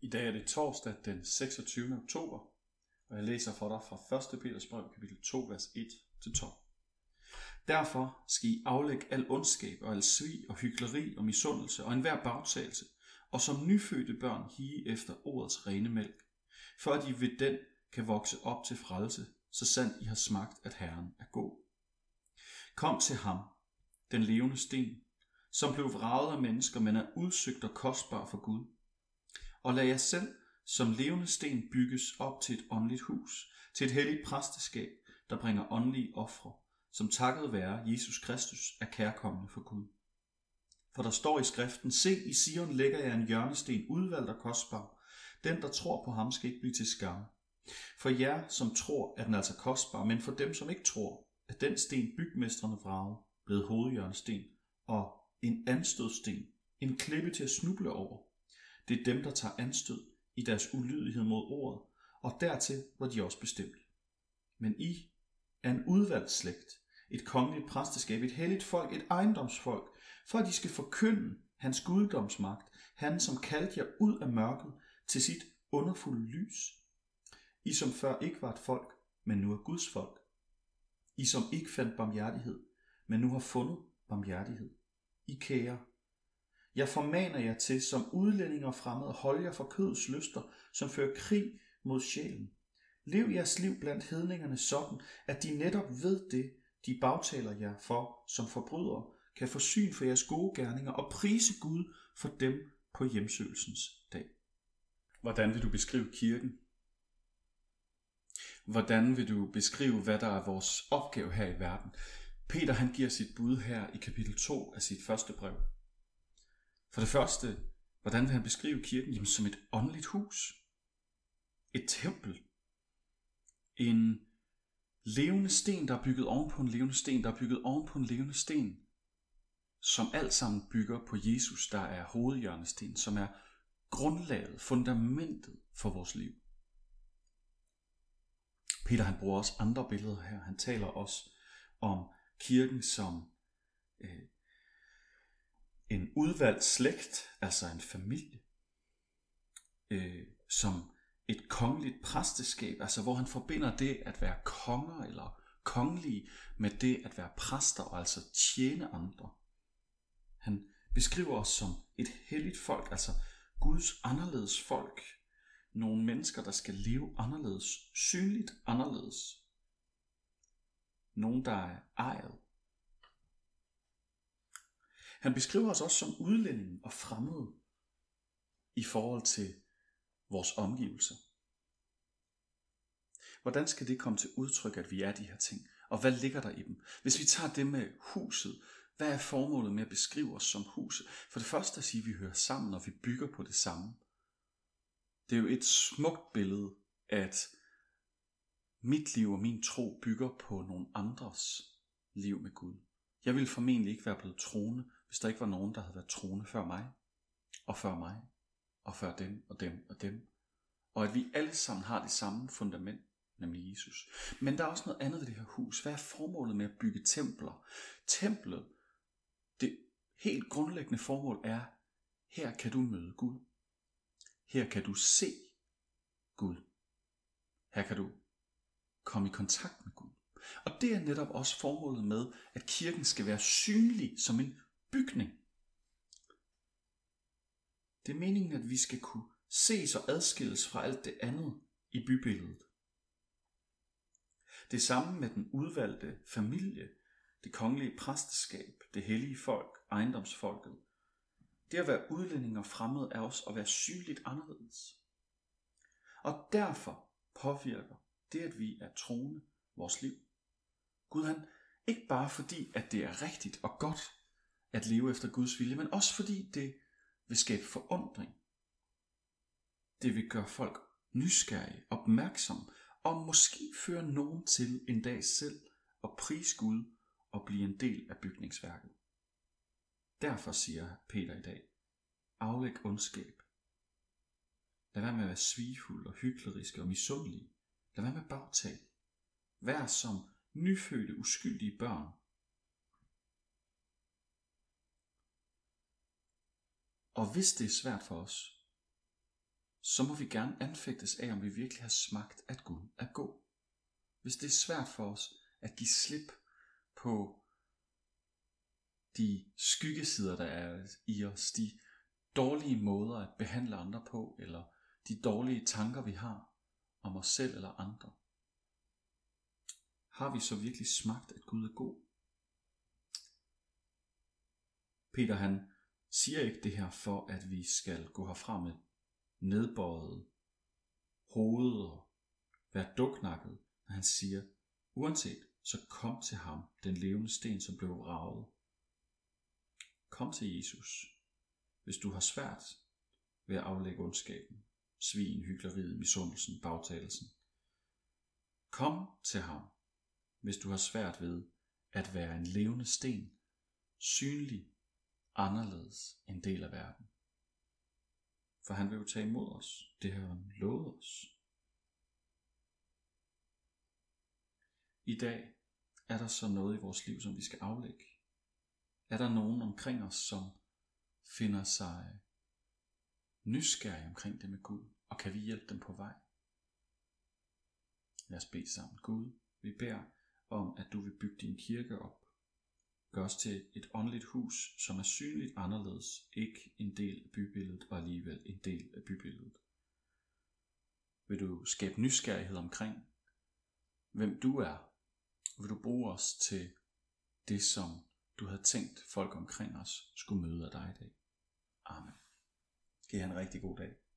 I dag er det torsdag den 26. oktober, og jeg læser for dig fra 1. Peters brev, kapitel 2, vers 1-12. Derfor skal I aflægge al ondskab og al svig og hykleri og misundelse og enhver bagtagelse, og som nyfødte børn hige efter ordets rene mælk, for at I ved den kan vokse op til frelse, så sandt I har smagt, at Herren er god. Kom til ham, den levende sten, som blev vraget af mennesker, men er udsøgt og kostbar for Gud. Og lad jer selv som levende sten bygges op til et åndeligt hus, til et helligt præsteskab, der bringer åndelige ofre, som takket være Jesus Kristus er kærkommende for Gud. For der står i skriften, se i Sion lægger jeg en hjørnesten udvalgt og kostbar. Den, der tror på ham, skal ikke blive til skam. For jer, som tror, er den altså kostbar, men for dem, som ikke tror, er den sten bygmestrene vrage blevet hovedhjørnesten og en anstødsten, en klippe til at snuble over. Det er dem, der tager anstød i deres ulydighed mod ordet, og dertil var de også bestemt. Men I er en udvalgt slægt, et kongeligt præsteskab, et helligt folk, et ejendomsfolk, for at de skal forkynde hans guddomsmagt, han som kaldte jer ud af mørket til sit underfulde lys. I som før ikke var et folk, men nu er Guds folk. I som ikke fandt barmhjertighed, men nu har fundet barmhjertighed. I kære. Jeg formaner jer til som udlændinge fremmede, hold jer for kødets lyster, som fører krig mod sjælen. Lev jeres liv blandt hedningerne sådan, at de netop ved det, de bagtaler jer for som forbrydere, kan få syn for jeres gode gerninger og prise Gud for dem på hjemsøgelsens dag. Hvordan vil du beskrive kirken? Hvordan vil du beskrive, hvad der er vores opgave her i verden? Peter han giver sit bud her i kapitel 2 af sit første brev. For det første, hvordan vil han beskrive kirken? Jamen som et åndeligt hus. Et tempel. En levende sten, der er bygget oven på en levende sten, der er bygget oven på en levende sten, som alt sammen bygger på Jesus, der er hovedhjørnesten, som er grundlaget, fundamentet for vores liv. Peter han bruger også andre billeder her. Han taler også om kirken som øh, en udvalgt slægt, altså en familie, øh, som et kongeligt præsteskab, altså hvor han forbinder det at være konger eller kongelige med det at være præster og altså tjene andre. Han beskriver os som et helligt folk, altså Guds anderledes folk. Nogle mennesker, der skal leve anderledes, synligt anderledes. Nogen, der er ejet. Han beskriver os også som udlændinge og fremmede i forhold til vores omgivelser. Hvordan skal det komme til udtryk, at vi er de her ting? Og hvad ligger der i dem? Hvis vi tager det med huset, hvad er formålet med at beskrive os som huset? For det første at sige, at vi hører sammen, og vi bygger på det samme. Det er jo et smukt billede, at mit liv og min tro bygger på nogle andres liv med Gud. Jeg ville formentlig ikke være blevet troende, hvis der ikke var nogen, der havde været troende før mig, og før mig, og før dem, og dem, og dem. Og at vi alle sammen har det samme fundament, nemlig Jesus. Men der er også noget andet ved det her hus. Hvad er formålet med at bygge templer? Templet, det helt grundlæggende formål er, her kan du møde Gud. Her kan du se Gud. Her kan du komme i kontakt med og det er netop også formålet med, at kirken skal være synlig som en bygning. Det er meningen, at vi skal kunne ses og adskilles fra alt det andet i bybilledet. Det samme med den udvalgte familie, det kongelige præsteskab, det hellige folk, ejendomsfolket. Det at være udlænding og fremmed er også at være sygeligt anderledes. Og derfor påvirker det, at vi er troende, vores liv. Gud han, ikke bare fordi, at det er rigtigt og godt at leve efter Guds vilje, men også fordi det vil skabe forundring. Det vil gøre folk nysgerrige, opmærksomme, og måske føre nogen til en dag selv at prise Gud og blive en del af bygningsværket. Derfor siger Peter i dag, aflæg ondskab. Lad være med at være svigefuld og hyklerisk og misundelig. Lad være med at bagtale. Vær som nyfødte, uskyldige børn. Og hvis det er svært for os, så må vi gerne anfægtes af, om vi virkelig har smagt, at Gud er god. Hvis det er svært for os at give slip på de skyggesider, der er i os, de dårlige måder at behandle andre på, eller de dårlige tanker, vi har om os selv eller andre. Har vi så virkelig smagt, at Gud er god? Peter han siger ikke det her for, at vi skal gå herfra med nedbøjet hoved og være duknakket, når han siger, uanset, så kom til ham, den levende sten, som blev ravet. Kom til Jesus, hvis du har svært ved at aflægge ondskaben, svin, hyggeleriet, misundelsen, bagtagelsen. Kom til ham, hvis du har svært ved at være en levende sten, synlig, anderledes en del af verden. For han vil jo tage imod os. Det har han lovet os. I dag er der så noget i vores liv, som vi skal aflægge. Er der nogen omkring os, som finder sig nysgerrige omkring det med Gud, og kan vi hjælpe dem på vej? Lad os bede sammen. Gud, vi beder om, at du vil bygge din kirke op. Gør os til et åndeligt hus, som er synligt anderledes, ikke en del af bybilledet og alligevel en del af bybilledet. Vil du skabe nysgerrighed omkring, hvem du er, vil du bruge os til det, som du havde tænkt folk omkring os skulle møde af dig i dag. Amen. Giv en rigtig god dag.